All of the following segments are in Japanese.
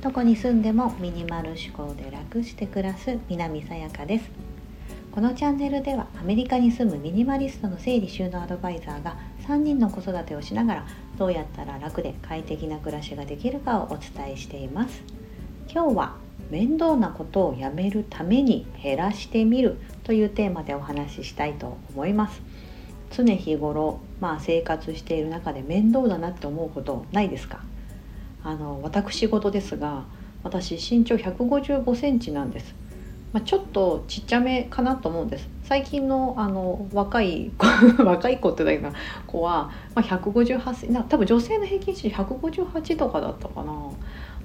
どこに住んでもミニマル思考で楽して暮らす南さやかです。このチャンネルではアメリカに住むミニマリストの整理収納アドバイザーが3人の子育てをしながらどうやったら楽で快適な暮らしができるかをお伝えしています。今日は面倒なことをやめるために減らしてみるというテーマでお話ししたいと思います。常日頃、まあ、生活している中で面倒だなって思うことないですか？あの私事ですが私身長155センチなんです、まあ、ちょっとちっちゃめかなと思うんです。最近のあの若い 若い子ってだけな子は、まあ、158セン多分女性の平均値158とかだったかな。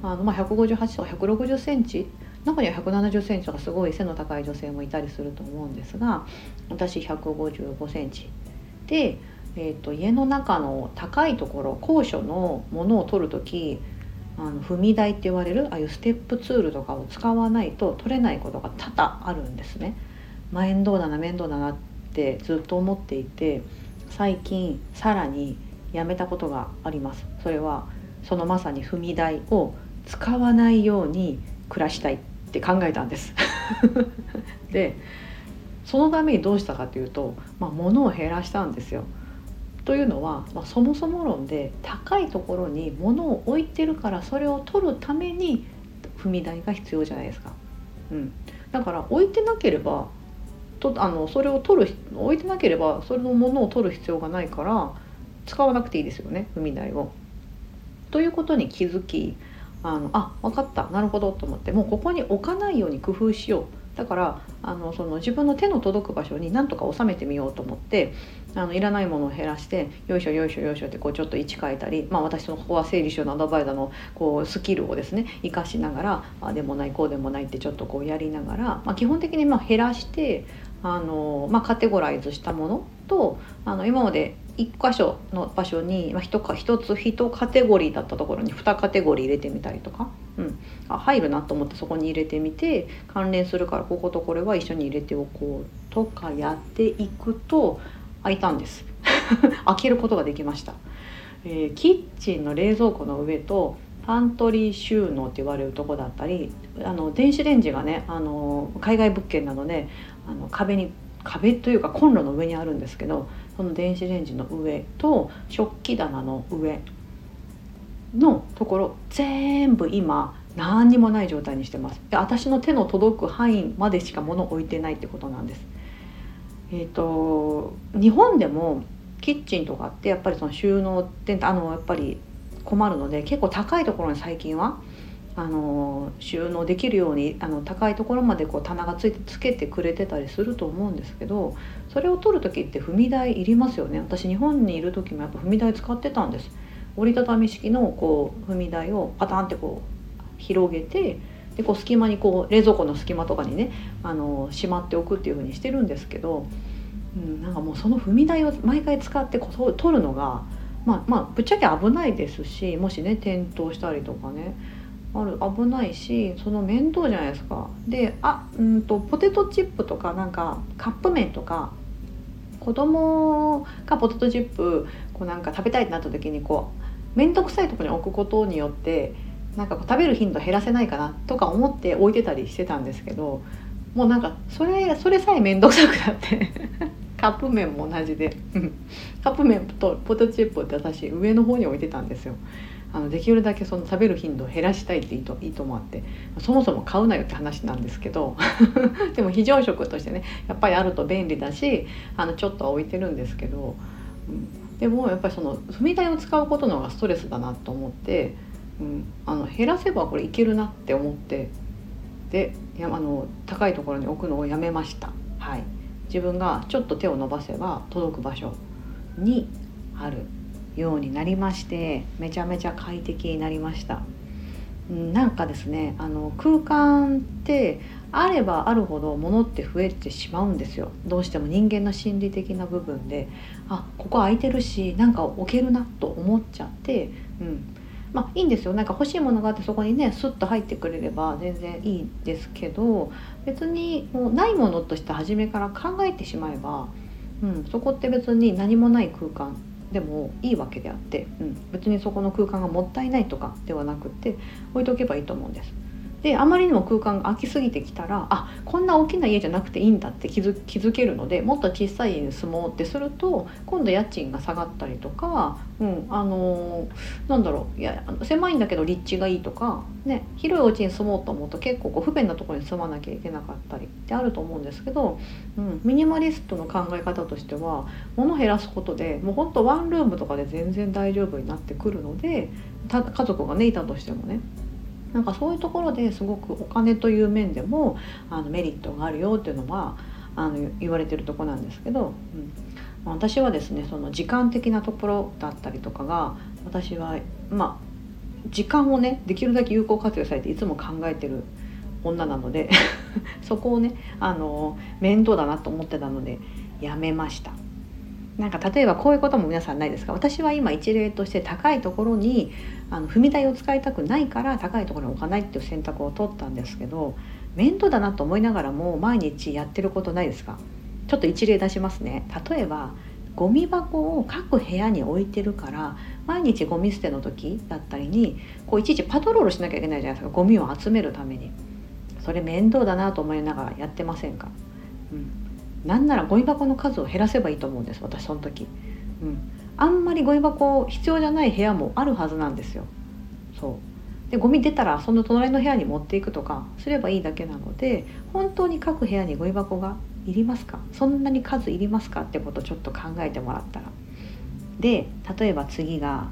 あの、まあ、158とか160センチ？中には170センチとかすごい背の高い女性もいたりすると思うんですが私155センチ。で、えーと、家の中の高いところ高所のものを取る時あの踏み台って言われるああいうステップツールとかを使わないと取れないことが多々あるんですね。面倒だな面倒だなってずっと思っていて最近さらにやめたことがあります。それはそのまさに踏み台を使わないように暮らしたいって考えたんです。でそのためにどうしたかというと、まあ、物を減らしたんですよ。というのは、まあ、そもそも論で高いところに物を置いてるからそれを取るために踏み台が必要じゃないですか。うん、だから置いてなければとあのそれを取る置いてなければそれのものを取る必要がないから使わなくていいですよね踏み台を。ということに気づきあのあ分かったなるほどと思ってもうここに置かないように工夫しようだからあのその自分の手の届く場所になんとか収めてみようと思ってあのいらないものを減らしてよいしょよいしょよいしょってこうちょっと位置変えたり、まあ、私のここは整理収納アドバイザーのこうスキルをですね生かしながらあでもないこうでもないってちょっとこうやりながら、まあ、基本的にま減らしてあの、まあ、カテゴライズしたものとあの今まで1箇所の場所に、まあ、1, か1つ1カテゴリーだったところに2カテゴリー入れてみたりとか、うん、あ入るなと思ってそこに入れてみて関連するからこことこれは一緒に入れておこうとかやっていくと開いたんです。開けることができました、えー、キッチンの冷蔵庫の上とパントリー収納って言われるとこだったりあの電子レンジがねあの海外物件なのであの壁に壁というかコンロの上にあるんですけどその電子レンジの上と食器棚の上のところ全部今何にもない状態にしてます。で私の手の届く範囲までしか物を置いてないってことなんです。えっ、ー、と日本でもキッチンとかってやっぱりその収納ってあのやっぱり困るので結構高いところに最近はあの収納できるようにあの高いところまでこう棚がついてつけてくれてたりすると思うんですけどそれを取る時って踏み台いりますよね。私日本にいる時もやっぱ踏み台使ってたんです。折りたたみ式のこう踏み台をパタンってこう広げてでこう隙間にこう冷蔵庫の隙間とかにねあのしまっておくっていう風にしてるんですけど、うん、なんかもうその踏み台を毎回使ってこう取るのがまあまあぶっちゃけ危ないですしもしね転倒したりとかねある危ないしその面倒じゃないですか。であうんとポテトチップとかなんかカップ麺とか子供がポテトチップこうなんか食べたいってなった時にこう面倒くさいとこに置くことによってなんかこう食べる頻度減らせないかなとか思って置いてたりしてたんですけどもうなんかそれそれさえ面倒くさくなって カップ麺も同じでカップ麺とポテトチップって私上の方に置いてたんですよ。あのできるだけその食べる頻度を減らしたいっていいといいと思ってそもそも買うなよって話なんですけど でも非常食としてねやっぱりあると便利だしあのちょっとは置いてるんですけど、うん、でもやっぱりその踏み台を使うことの方がストレスだなと思って、うん、あの減らせばこれいけるなって思ってでやあの高いところに置くのをやめました。はい。自分がちょっと手を伸ばせば届く場所にある。ようになりましてめちゃめちゃ快適になりました。なんかですねあの空間ってあればあるほど物って増えてしまうんですよ。どうしても人間の心理的な部分であここ空いてるしなんか置けるなと思っちゃってうん。まあいいんですよ。なんか欲しいものがあってそこにねスッと入ってくれれば全然いいですけど別にもうないものとして初めから考えてしまえば、うん、そこって別に何もない空間でもいいわけであって、うん、別にそこの空間がもったいないとかではなくって置いとけばいいと思うんです。であまりにも空間が空きすぎてきたらあこんな大きな家じゃなくていいんだって気づ気づけるのでもっと小さい家に住もうってすると今度家賃が下がったりとか、うん、あのー、なんだろういや狭いんだけど立地がいいとか、ね、広いお家に住もうと思うと結構こう不便なところに住まなきゃいけなかったりってあると思うんですけど、うん、ミニマリストの考え方としては物減らすことでもうほんとワンルームとかで全然大丈夫になってくるので家族がねいたとしてもね。なんかそういうところですごくお金という面でもあのメリットがあるよっていうのはあの言われてるとこなんですけど、うん、私はですねその時間的なところだったりとかが私はまあ時間をねできるだけ有効活用されていつも考えてる女なので そこをねあの面倒だなと思ってたのでやめました。なんか例えばこういうことも皆さんないですか？私は今一例として高いところにあの踏み台を使いたくないから高いところに置かないっていう選択を取ったんですけど面倒だなと思いながらも毎日やってることないですか？ちょっと一例出しますね。例えばゴミ箱を各部屋に置いてるから毎日ゴミ捨ての時だったりにこういちいちパトロールしなきゃいけないじゃないですか。ゴミを集めるために。それ面倒だなと思いながらやってませんか、うん、なんならゴミ箱の数を減らせばいいと思うんです私その時、うん、あんまりゴミ箱必要じゃない部屋もあるはずなんですよ。そう。でゴミ出たらその隣の部屋に持っていくとかすればいいだけなので本当に各部屋にゴミ箱がいりますか？そんなに数いりますかってことをちょっと考えてもらったら。で例えば次が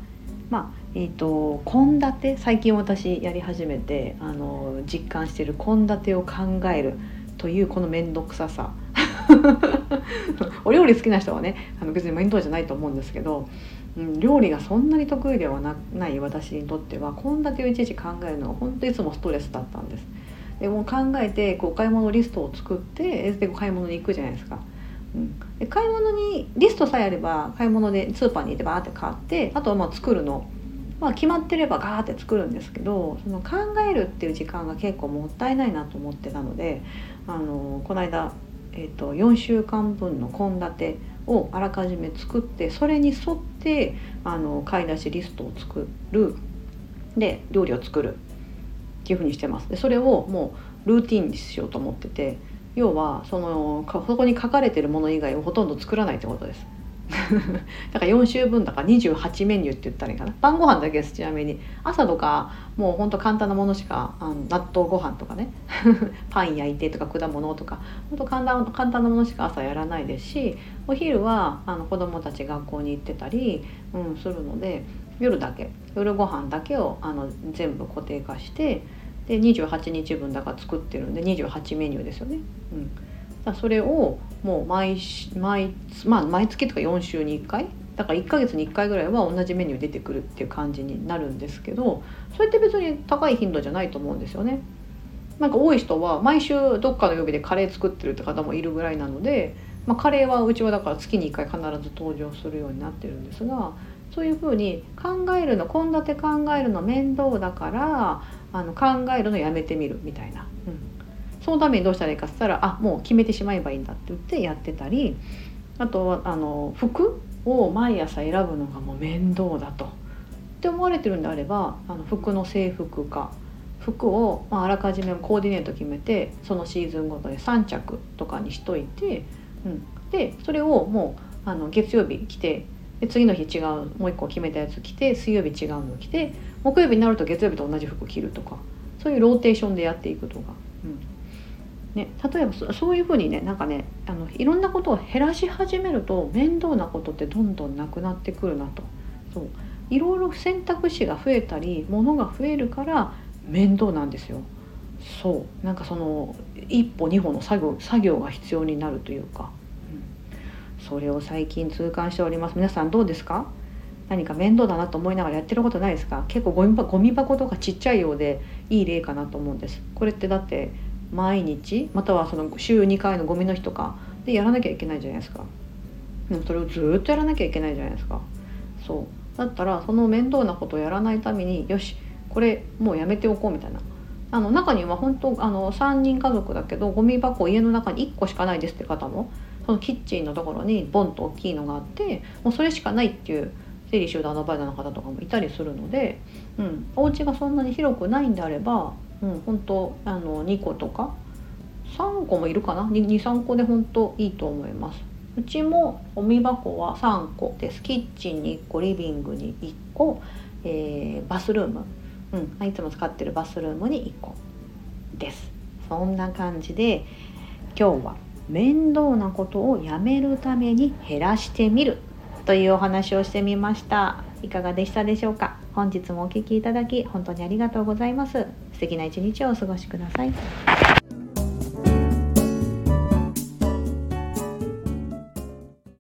まあえーと献立？最近私やり始めてあの実感してる献立を考えるというこの面倒くささ。お料理好きな人はねあの別に面倒じゃないと思うんですけど、うん、料理がそんなに得意ではない私にとっては献立をいちいち考えるのが本当いつもストレスだったんです。でも考えてこう買い物リストを作ってで買い物に行くじゃないですか。うん、で買い物にリストさえあれば買い物でスーパーに行ってバーって買ってあとはまあ作るの、まあ、決まってればガーって作るんですけどその考えるっていう時間が結構もったいないなと思ってたのであのこの間えーと、4週間分の献立をあらかじめ作ってそれに沿ってあの買い出しリストを作る。で料理を作る。っていうふうにしてます。でそれをもうルーティンにしようと思ってて。要はそのそこに書かれてるもの以外をほとんど作らないってことです。だから4週分だから28メニューって言ったらいいかな。晩ご飯だけですちなみに。朝とかもうほんと簡単なものしかあの納豆ご飯とかね。パン焼いてとか果物とか。ほんと簡単簡単なものしか朝やらないですしお昼はあの子供たち学校に行ってたり、うん、するので夜だけ。夜ご飯だけをあの全部固定化してで28日分だから作ってるんで28メニューですよね。うん。だそれをもう毎毎,、まあ、毎月とか4週に1回？だから1ヶ月に1回ぐらいは同じメニュー出てくるっていう感じになるんですけどそれって別に高い頻度じゃないと思うんですよね。なんか多い人は毎週どっかの曜日でカレー作ってるって方もいるぐらいなので、まあ、カレーはうちはだから月に1回必ず登場するようになってるんですがそういうふうに考えるの献立考えるの面倒だからあの考えるのやめてみるみたいな。そのためにどうしたらいいかっつったらあもう決めてしまえばいいんだって言ってやってたりあとあの服を毎朝選ぶのがもう面倒だと。って思われてるんであればあの服の制服化服を、まあ、あらかじめコーディネート決めてそのシーズンごとで3着とかにしといて、うん、でそれをもうあの月曜日着てで次の日違うもう一個決めたやつ着て水曜日違うの着て木曜日になると月曜日と同じ服着るとかそういうローテーションでやっていくとか、うん、ね、例えばそういうふうにねなんかねあのいろんなことを減らし始めると面倒なことってどんどんなくなってくるなと。そう。いろいろ選択肢が増えたりものが増えるから面倒なんですよ。そう。なんかその一歩二歩の作業作業が必要になるというか、うん、それを最近痛感しております。皆さんどうですか？何か面倒だなと思いながらやってることないですか？結構ゴミ箱とかちっちゃいようでいい例かなと思うんです。これってだって毎日またはその週2回のゴミの日とかでやらなきゃいけないじゃないですか。でもそれをずっとやらなきゃいけないじゃないですか。そう。だったらその面倒なことをやらないためによしこれもうやめておこうみたいな。あの中には本当あの3人家族だけどゴミ箱家の中に1個しかないですって方もそのキッチンのところにボンと大きいのがあってもうそれしかないっていう整理収納アドバイザーの方とかもいたりするので、うん、お家がそんなに広くないんであれば、うん、本当あの2個とか。3個もいるかな？23個で本当いいと思います。うちもゴミ箱は3個です。キッチンに1個リビングに1個、えー、バスルーム、うん、いつも使ってるバスルームに1個です。そんな感じで今日は面倒なことをやめるために減らしてみるというお話をしてみました。いかがでしたでしょうか？本日もお聴きいただき本当にありがとうございます。敵な一日をお過ごしください。